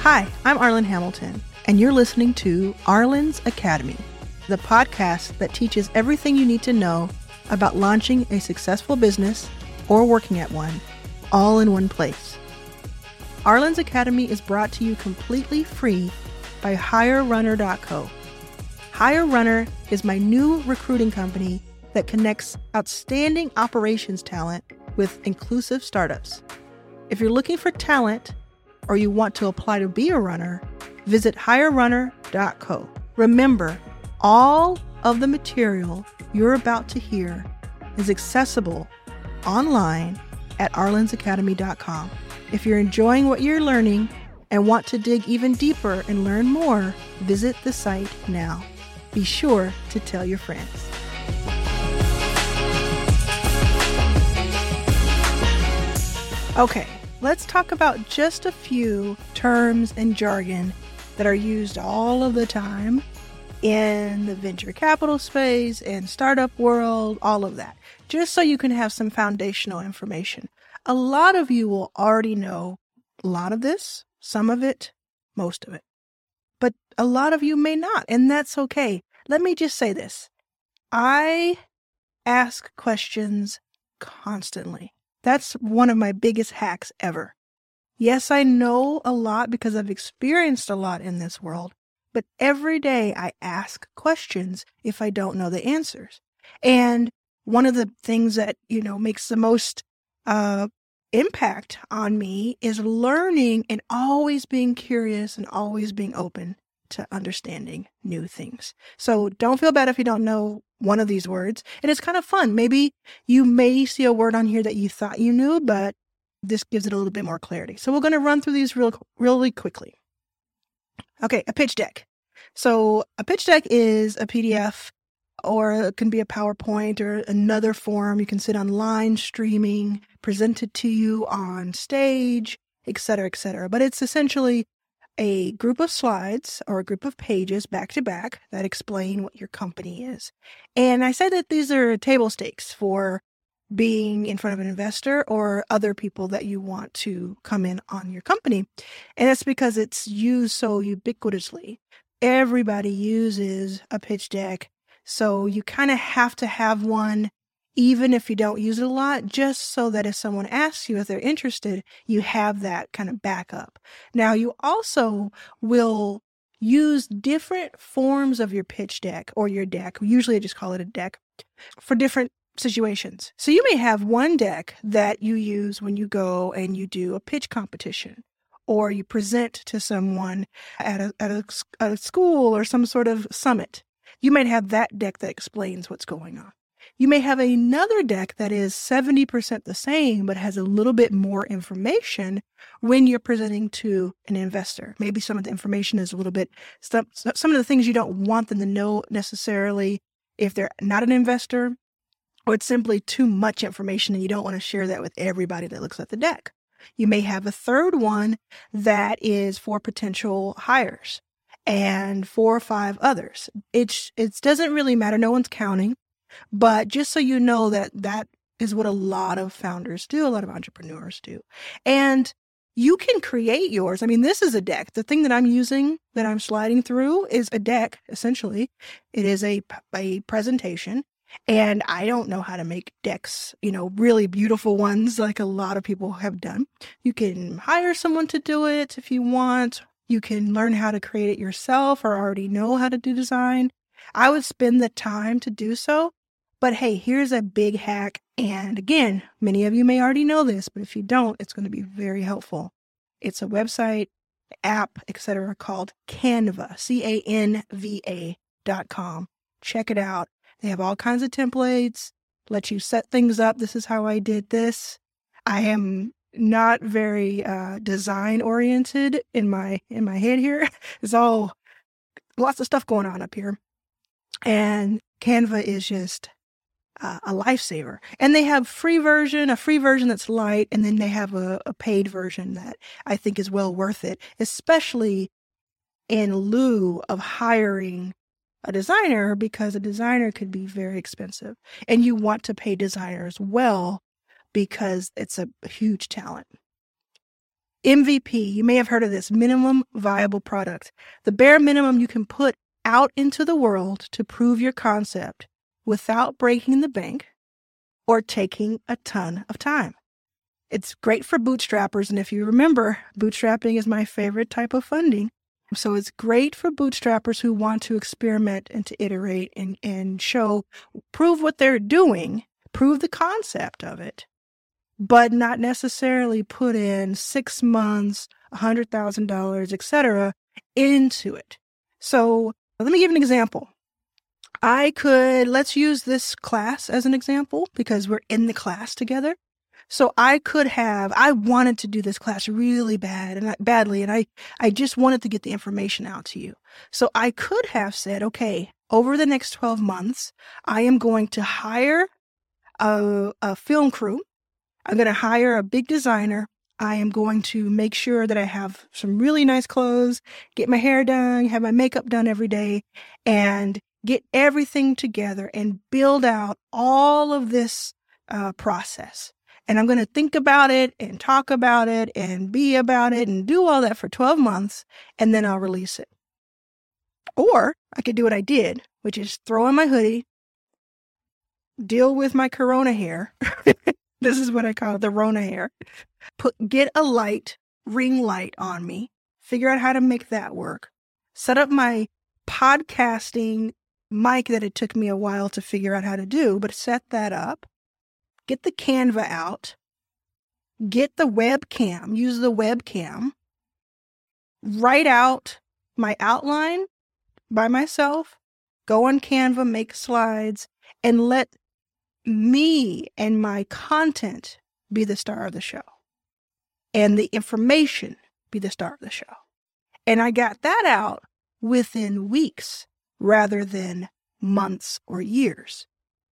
Hi, I'm Arlan Hamilton, and you're listening to Arlan's Academy, the podcast that teaches everything you need to know about launching a successful business or working at one, all in one place. Arlan's Academy is brought to you completely free by HireRunner.co. HireRunner is my new recruiting company that connects outstanding operations talent with inclusive startups. If you're looking for talent, or you want to apply to be a runner, visit hirerunner.co. Remember, all of the material you're about to hear is accessible online at arlansacademy.com. If you're enjoying what you're learning and want to dig even deeper and learn more, visit the site now. Be sure to tell your friends. Okay, let's talk about just a few terms and jargon that are used all of the time in the venture capital space and startup world, all of that, just so you can have some foundational information. A lot of you will already know a lot of this, some of it, most of it. But a lot of you may not, and that's okay. Let me just say this I ask questions constantly. That's one of my biggest hacks ever. Yes, I know a lot because I've experienced a lot in this world, but every day I ask questions if I don't know the answers. And one of the things that, you know, makes the most uh, impact on me is learning and always being curious and always being open to understanding new things. So don't feel bad if you don't know one of these words. And it's kind of fun. Maybe you may see a word on here that you thought you knew, but this gives it a little bit more clarity. So we're going to run through these real really quickly. Okay, a pitch deck. So a pitch deck is a PDF or it can be a PowerPoint or another form. You can sit online streaming, present it to you on stage, etc., etc. But it's essentially a group of slides or a group of pages back to back that explain what your company is. And I said that these are table stakes for being in front of an investor or other people that you want to come in on your company. And that's because it's used so ubiquitously. Everybody uses a pitch deck. So you kind of have to have one even if you don't use it a lot, just so that if someone asks you if they're interested, you have that kind of backup. Now, you also will use different forms of your pitch deck or your deck. Usually I just call it a deck for different situations. So you may have one deck that you use when you go and you do a pitch competition or you present to someone at a, at a, at a school or some sort of summit. You might have that deck that explains what's going on. You may have another deck that is 70% the same, but has a little bit more information when you're presenting to an investor. Maybe some of the information is a little bit, some, some of the things you don't want them to know necessarily if they're not an investor, or it's simply too much information and you don't want to share that with everybody that looks at the deck. You may have a third one that is for potential hires and four or five others. It's it doesn't really matter. No one's counting. But just so you know that that is what a lot of founders do, a lot of entrepreneurs do. And you can create yours. I mean, this is a deck. The thing that I'm using that I'm sliding through is a deck, essentially. It is a, a presentation. And I don't know how to make decks, you know, really beautiful ones like a lot of people have done. You can hire someone to do it if you want. You can learn how to create it yourself or already know how to do design. I would spend the time to do so but hey, here's a big hack. And again, many of you may already know this, but if you don't, it's going to be very helpful. It's a website, app, etc., called Canva, C A N V A dot com. Check it out. They have all kinds of templates, let you set things up. This is how I did this. I am not very uh, design oriented in my in my head here. It's all lots of stuff going on up here. And Canva is just uh, a lifesaver. And they have free version, a free version that's light, and then they have a, a paid version that I think is well worth it, especially in lieu of hiring a designer because a designer could be very expensive and you want to pay designers well because it's a huge talent. MVP, you may have heard of this minimum viable product, the bare minimum you can put out into the world to prove your concept without breaking the bank or taking a ton of time. It's great for bootstrappers. And if you remember, bootstrapping is my favorite type of funding. So it's great for bootstrappers who want to experiment and to iterate and, and show, prove what they're doing, prove the concept of it, but not necessarily put in six months, $100,000, etc., into it. So let me give an example. I could, let's use this class as an example because we're in the class together. So I could have, I wanted to do this class really bad and badly, and I, I just wanted to get the information out to you. So I could have said, okay, over the next 12 months, I am going to hire a, a film crew. I'm going to hire a big designer. I am going to make sure that I have some really nice clothes, get my hair done, have my makeup done every day, and get everything together and build out all of this uh, process and I'm going to think about it and talk about it and be about it and do all that for 12 months and then I'll release it. Or I could do what I did, which is throw on my hoodie, deal with my corona hair. this is what I call the Rona hair. Put get a light, ring light on me, figure out how to make that work. Set up my podcasting mic that it took me a while to figure out how to do, but set that up. Get the Canva out, get the webcam, use the webcam, write out my outline by myself, go on Canva, make slides, and let me and my content be the star of the show and the information be the star of the show. And I got that out within weeks rather than months or years.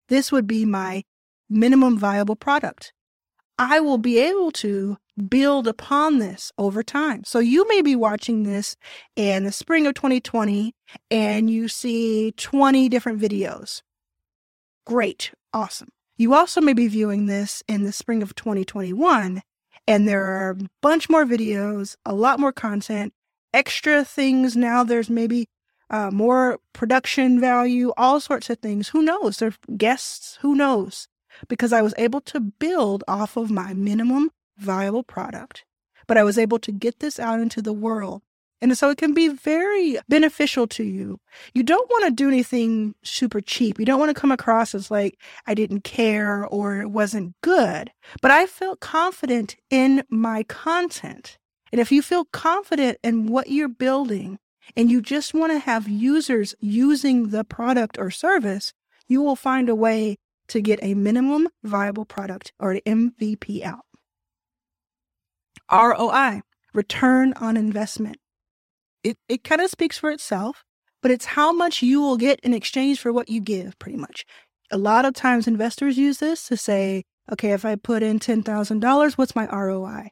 This would be my minimum viable product. I will be able to build upon this over time. So you may be watching this in the spring of 2020 and you see 20 different videos. Great. Awesome. You also may be viewing this in the spring of 2021 and there are a bunch more videos, a lot more content, extra things. Now there's maybe uh, more production value, all sorts of things. Who knows? There are guests. Who knows? because I was able to build off of my minimum viable product. But I was able to get this out into the world. And so it can be very beneficial to you. You don't want to do anything super cheap. You don't want to come across as like, I didn't care or it wasn't good. But I felt confident in my content. And if you feel confident in what you're building and you just want to have users using the product or service, you will find a way to get a minimum viable product or an MVP out. ROI, return on investment. It, it kind of speaks for itself, but it's how much you will get in exchange for what you give, pretty much. A lot of times investors use this to say, okay, if I put in $10,000, what's my ROI?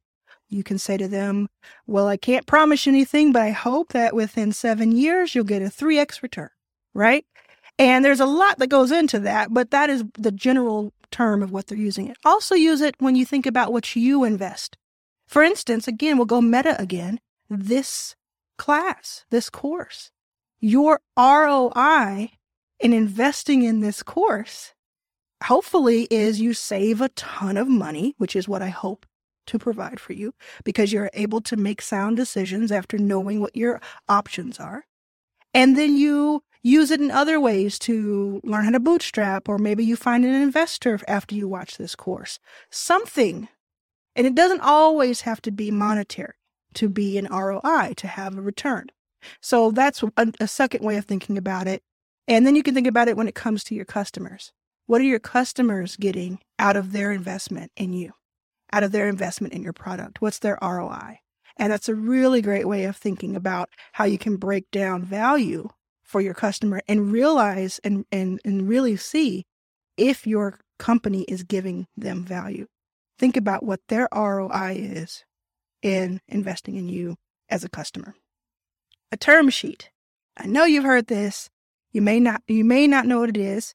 You can say to them, well, I can't promise anything, but I hope that within seven years you'll get a 3x return, right? And there's a lot that goes into that, but that is the general term of what they're using it. Also use it when you think about what you invest. For instance, again, we'll go meta again. This class, this course, your ROI in investing in this course, hopefully, is you save a ton of money, which is what I hope to provide for you because you're able to make sound decisions after knowing what your options are. And then you use it in other ways to learn how to bootstrap, or maybe you find an investor after you watch this course. Something. And it doesn't always have to be monetary to be an ROI, to have a return. So that's a, a second way of thinking about it. And then you can think about it when it comes to your customers. What are your customers getting out of their investment in you, out of their investment in your product? What's their ROI? And that's a really great way of thinking about how you can break down value for your customer and realize and, and, and really see if your company is giving them value. Think about what their ROI is in investing in you as a customer. A term sheet. I know you've heard this. You may not you may not know what it is.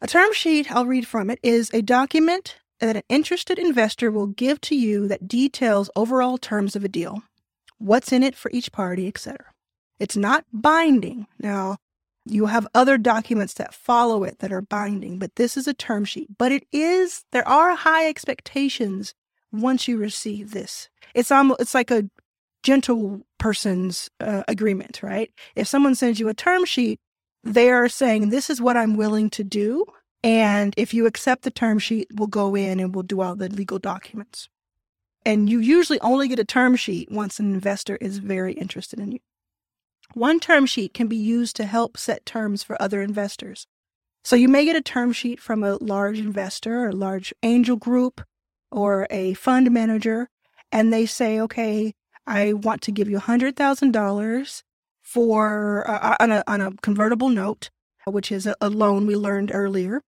A term sheet, I'll read from it, is a document that an interested investor will give to you that details overall terms of a deal, what's in it for each party, etc. It's not binding. Now, you have other documents that follow it that are binding, but this is a term sheet. But it is, there are high expectations once you receive this. It's almost, it's like a gentle person's uh, agreement, right? If someone sends you a term sheet, they're saying, This is what I'm willing to do. And if you accept the term sheet, we'll go in and we'll do all the legal documents. And you usually only get a term sheet once an investor is very interested in you. One term sheet can be used to help set terms for other investors. So you may get a term sheet from a large investor or a large angel group or a fund manager, and they say, okay, I want to give you $100,000 for uh, on, a, on a convertible note, which is a, a loan we learned earlier.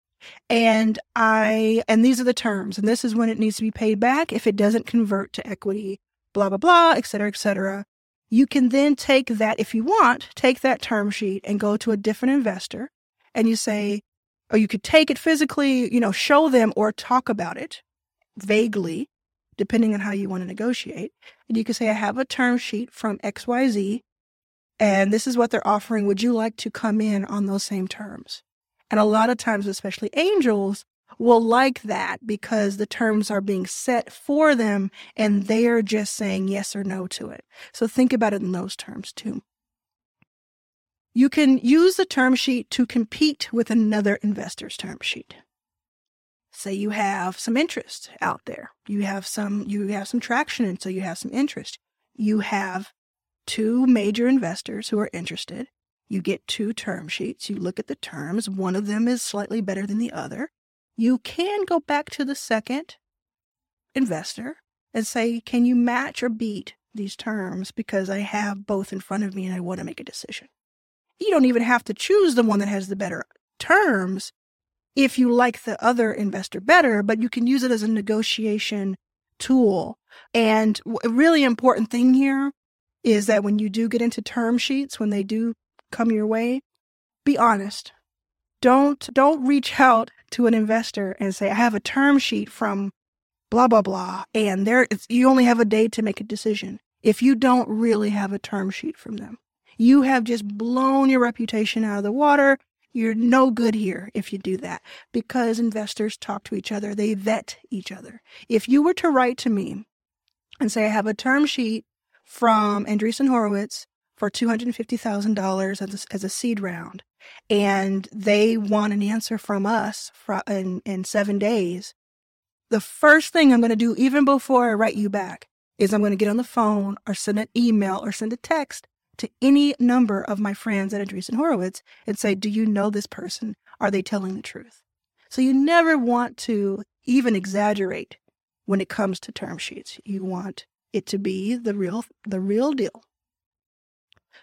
And I, and these are the terms, and this is when it needs to be paid back if it doesn't convert to equity, blah, blah, blah, et cetera, et cetera. You can then take that, if you want, take that term sheet and go to a different investor and you say, or you could take it physically, you know, show them or talk about it vaguely, depending on how you want to negotiate. And you can say, I have a term sheet from XYZ and this is what they're offering. Would you like to come in on those same terms? And a lot of times, especially angels, will like that because the terms are being set for them and they're just saying yes or no to it. So think about it in those terms too. You can use the term sheet to compete with another investor's term sheet. Say you have some interest out there. You have some you have some traction and so you have some interest. You have two major investors who are interested. You get two term sheets. You look at the terms. One of them is slightly better than the other you can go back to the second investor and say, Can you match or beat these terms? Because I have both in front of me and I want to make a decision. You don't even have to choose the one that has the better terms if you like the other investor better, but you can use it as a negotiation tool. And a really important thing here is that when you do get into term sheets, when they do come your way, be honest. Don't don't reach out to an investor and say, I have a term sheet from blah, blah, blah. And there, you only have a day to make a decision. If you don't really have a term sheet from them, you have just blown your reputation out of the water. You're no good here if you do that because investors talk to each other. They vet each other. If you were to write to me and say, I have a term sheet from Andreessen Horowitz for $250,000 as, as a seed round, and they want an answer from us in, in seven days, the first thing I'm going to do, even before I write you back, is I'm going to get on the phone or send an email or send a text to any number of my friends at Andreessen Horowitz and say, Do you know this person? Are they telling the truth? So you never want to even exaggerate when it comes to term sheets. You want it to be the real the real deal.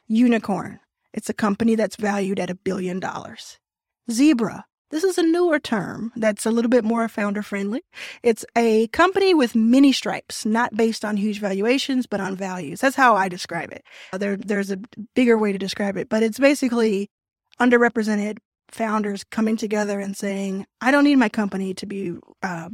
Unicorn. It's a company that's valued at a billion dollars. Zebra. This is a newer term that's a little bit more founder friendly. It's a company with many stripes, not based on huge valuations, but on values. That's how I describe it. There, there's a bigger way to describe it, but it's basically underrepresented founders coming together and saying, I don't need my company to be uh,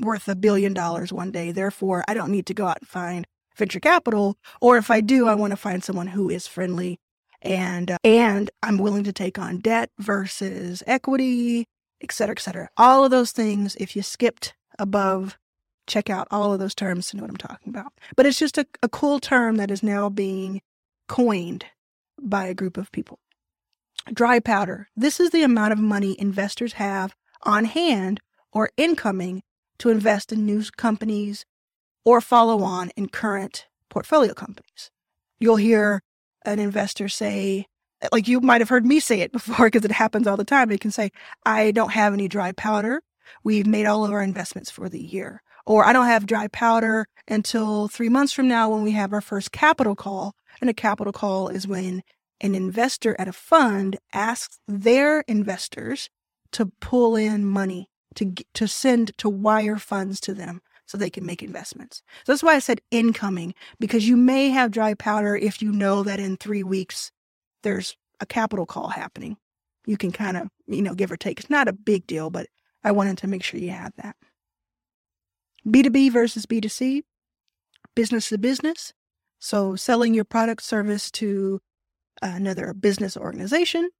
worth a billion dollars one day. Therefore, I don't need to go out and find venture capital. Or if I do, I want to find someone who is friendly and uh, and I'm willing to take on debt versus equity, et cetera, et cetera. All of those things. If you skipped above, check out all of those terms to know what I'm talking about. But it's just a, a cool term that is now being coined by a group of people. Dry powder. This is the amount of money investors have on hand or incoming to invest in new companies or follow on in current portfolio companies. You'll hear an investor say, like you might have heard me say it before because it happens all the time. They can say, I don't have any dry powder. We've made all of our investments for the year. Or I don't have dry powder until three months from now when we have our first capital call. And a capital call is when an investor at a fund asks their investors to pull in money to to send to wire funds to them so they can make investments. So that's why I said incoming, because you may have dry powder if you know that in three weeks there's a capital call happening, you can kind of, you know, give or take. It's not a big deal, but I wanted to make sure you have that. B2B versus B2C, business to business. So selling your product service to another business organization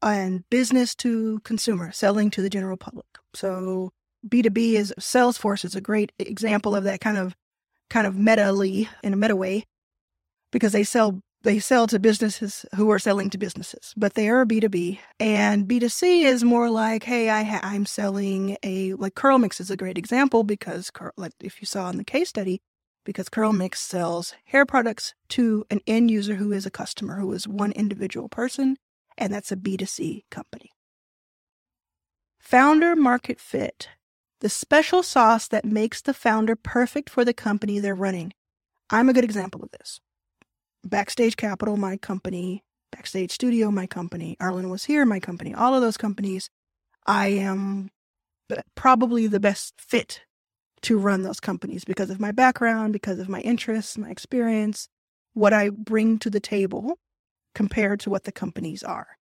and business to consumer, selling to the general public. So B2B is Salesforce is a great example of that kind of kind of meta lee in a meta way because they sell they sell to businesses who are selling to businesses, but they are B2B. And B2C is more like, hey, I ha- I'm selling a, like CurlMix is a great example because, like if you saw in the case study, because CurlMix sells hair products to an end user who is a customer, who is one individual person, and that's a B2C company. Founder market fit, the special sauce that makes the founder perfect for the company they're running. I'm a good example of this. Backstage Capital, my company, Backstage Studio, my company, Arlan was here, my company, all of those companies, I am probably the best fit to run those companies because of my background, because of my interests, my experience, what I bring to the table compared to what the companies are.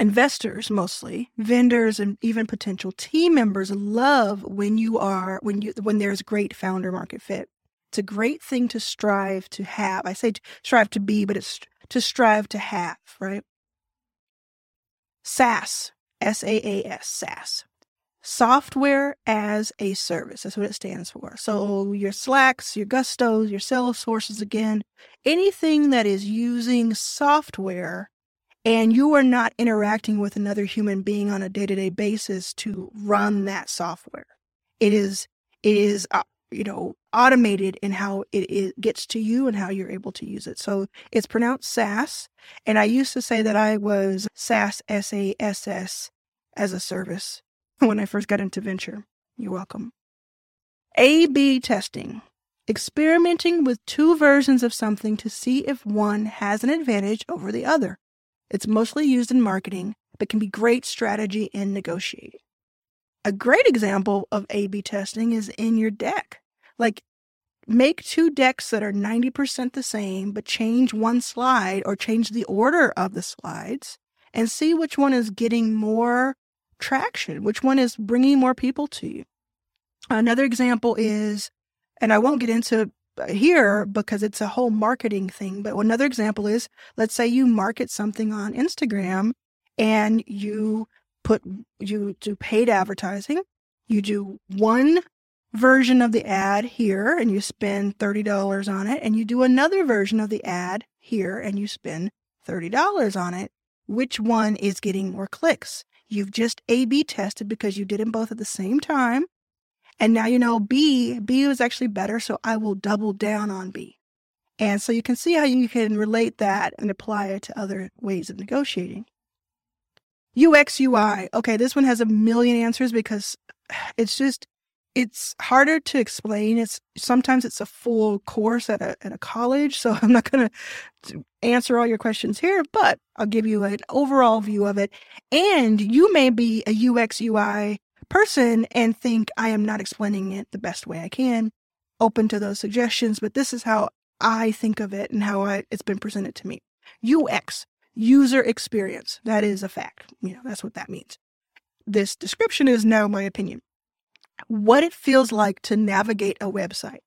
Investors mostly, vendors and even potential team members love when you are when you when there's great founder market fit. It's a great thing to strive to have. I say strive to be, but it's to strive to have, right? SaaS, S A A S, SaaS. Software as a service. That's what it stands for. So your Slacks, your Gustos, your Salesforces again, anything that is using software and you are not interacting with another human being on a day-to-day basis to run that software. It is it is uh, you know, automated in how it, it gets to you and how you're able to use it. So it's pronounced SaaS. And I used to say that I was SaaS, S A S S, as a service when I first got into venture. You're welcome. A B testing. Experimenting with two versions of something to see if one has an advantage over the other. It's mostly used in marketing, but can be great strategy in negotiating. A great example of A B testing is in your deck. Like, make two decks that are 90% the same, but change one slide or change the order of the slides and see which one is getting more traction, which one is bringing more people to you. Another example is, and I won't get into here because it's a whole marketing thing, but another example is let's say you market something on Instagram and you put you do paid advertising. You do one version of the ad here and you spend $30 on it and you do another version of the ad here and you spend $30 on it. Which one is getting more clicks? You've just A B tested because you did them both at the same time. And now you know B, B was actually better, so I will double down on B. And so you can see how you can relate that and apply it to other ways of negotiating. UX UI. Okay, this one has a million answers because it's just it's harder to explain. It's sometimes it's a full course at a at a college, so I'm not going to answer all your questions here, but I'll give you an overall view of it. And you may be a UX UI person and think I am not explaining it the best way I can. Open to those suggestions, but this is how I think of it and how I, it's been presented to me. UX user experience. That is a fact. You know, that's what that means. This description is now my opinion. What it feels like to navigate a website,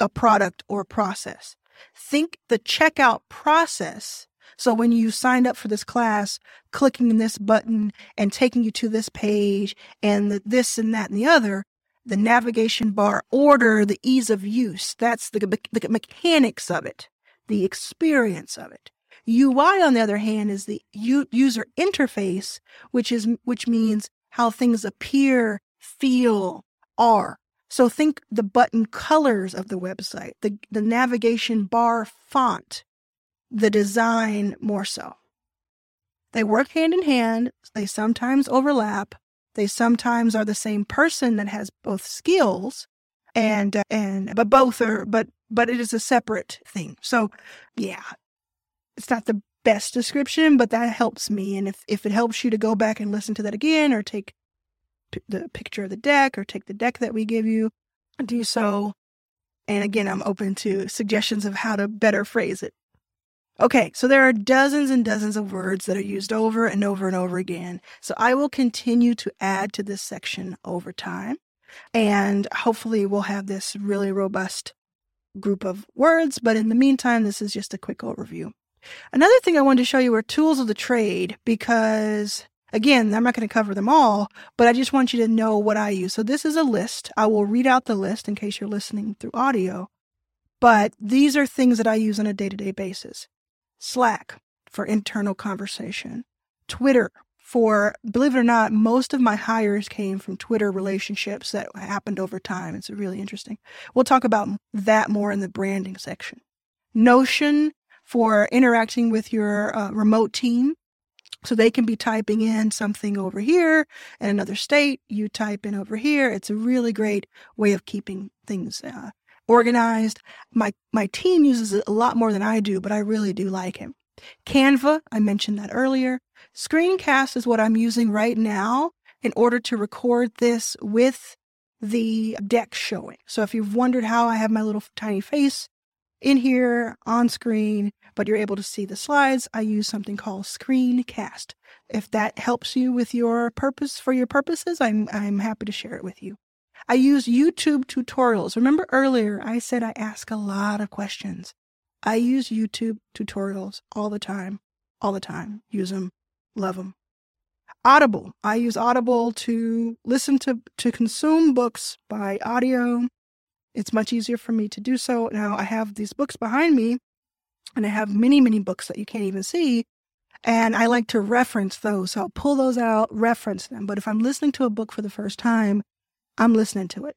a product, or process. Think the checkout process. So when you signed up for this class, clicking this button and taking you to this page and the, this and that and the other, the navigation bar order, the ease of use. That's the, the mechanics of it, the experience of it. UI, on the other hand, is the user interface, which is which means how things appear, feel, are. So think the button colors of the website, the, the navigation bar font, the design more so. They work hand in hand. They sometimes overlap. They sometimes are the same person that has both skills and, uh, and, but both are, but, but it is a separate thing. So yeah, it's not the best description, but that helps me. And if, if it helps you to go back and listen to that again or take p- the picture of the deck or take the deck that we give you, do so. And again, I'm open to suggestions of how to better phrase it. Okay, so there are dozens and dozens of words that are used over and over and over again. So I will continue to add to this section over time. And hopefully, we'll have this really robust group of words. But in the meantime, this is just a quick overview. Another thing I wanted to show you are tools of the trade because, again, I'm not going to cover them all, but I just want you to know what I use. So this is a list. I will read out the list in case you're listening through audio. But these are things that I use on a day to day basis. Slack for internal conversation, Twitter for, believe it or not, most of my hires came from Twitter relationships that happened over time. It's really interesting. We'll talk about that more in the branding section. Notion for interacting with your uh, remote team. So they can be typing in something over here in another state. You type in over here. It's a really great way of keeping things uh, organized. My my team uses it a lot more than I do, but I really do like him. Canva, I mentioned that earlier. Screencast is what I'm using right now in order to record this with the deck showing. So if you've wondered how I have my little tiny face in here on screen, but you're able to see the slides, I use something called Screencast. If that helps you with your purpose for your purposes, I'm I'm happy to share it with you. I use YouTube tutorials. Remember earlier, I said I ask a lot of questions. I use YouTube tutorials all the time, all the time. Use them, love them. Audible. I use Audible to listen to, to consume books by audio. It's much easier for me to do so. Now I have these books behind me and I have many, many books that you can't even see. And I like to reference those. So I'll pull those out, reference them. But if I'm listening to a book for the first time, I'm listening to it.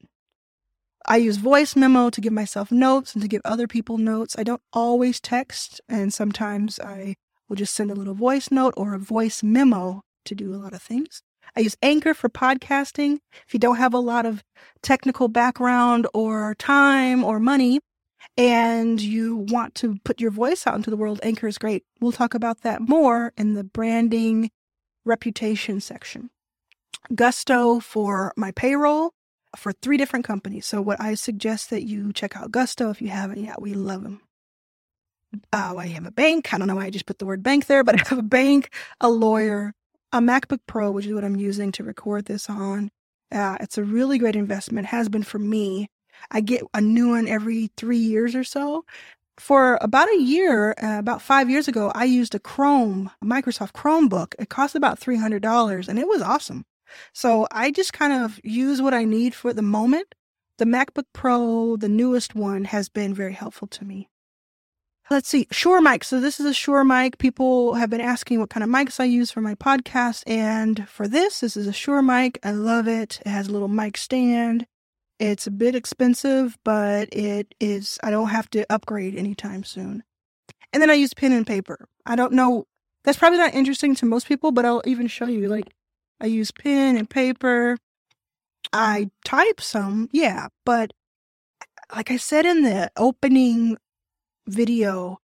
I use voice memo to give myself notes and to give other people notes. I don't always text, and sometimes I will just send a little voice note or a voice memo to do a lot of things. I use Anchor for podcasting. If you don't have a lot of technical background or time or money and you want to put your voice out into the world, Anchor is great. We'll talk about that more in the branding reputation section. Gusto for my payroll for three different companies. So, what I suggest that you check out Gusto if you haven't yet. We love them. Oh, I have a bank. I don't know why I just put the word bank there, but I have a bank, a lawyer, a MacBook Pro, which is what I'm using to record this on. Uh, it's a really great investment, has been for me. I get a new one every three years or so. For about a year, uh, about five years ago, I used a Chrome, a Microsoft Chromebook. It cost about $300 and it was awesome. So I just kind of use what I need for the moment. The MacBook Pro, the newest one, has been very helpful to me. Let's see, Shure mic. So this is a Shure mic. People have been asking what kind of mics I use for my podcast. And for this, this is a Shure mic. I love it. It has a little mic stand. It's a bit expensive, but it is, I don't have to upgrade anytime soon. And then I use pen and paper. I don't know, that's probably not interesting to most people, but I'll even show you. Like, I use pen and paper. I type some, yeah, but like I said in the opening video,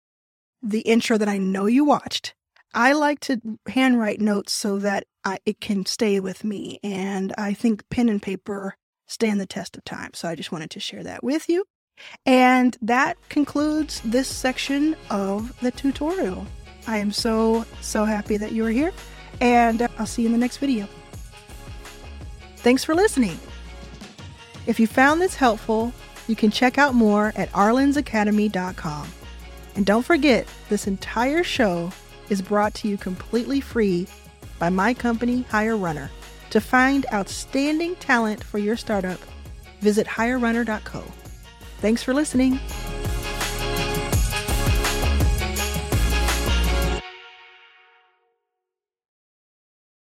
the intro that I know you watched, I like to handwrite notes so that I, it can stay with me. And I think pen and paper stand the test of time. So I just wanted to share that with you. And that concludes this section of the tutorial. I am so, so happy that you are here and I'll see you in the next video. Thanks for listening. If you found this helpful, you can check out more at arlansacademy.com. And don't forget, this entire show is brought to you completely free by my company, HireRunner. To find outstanding talent for your startup, visit hirerunner.co. Thanks for listening.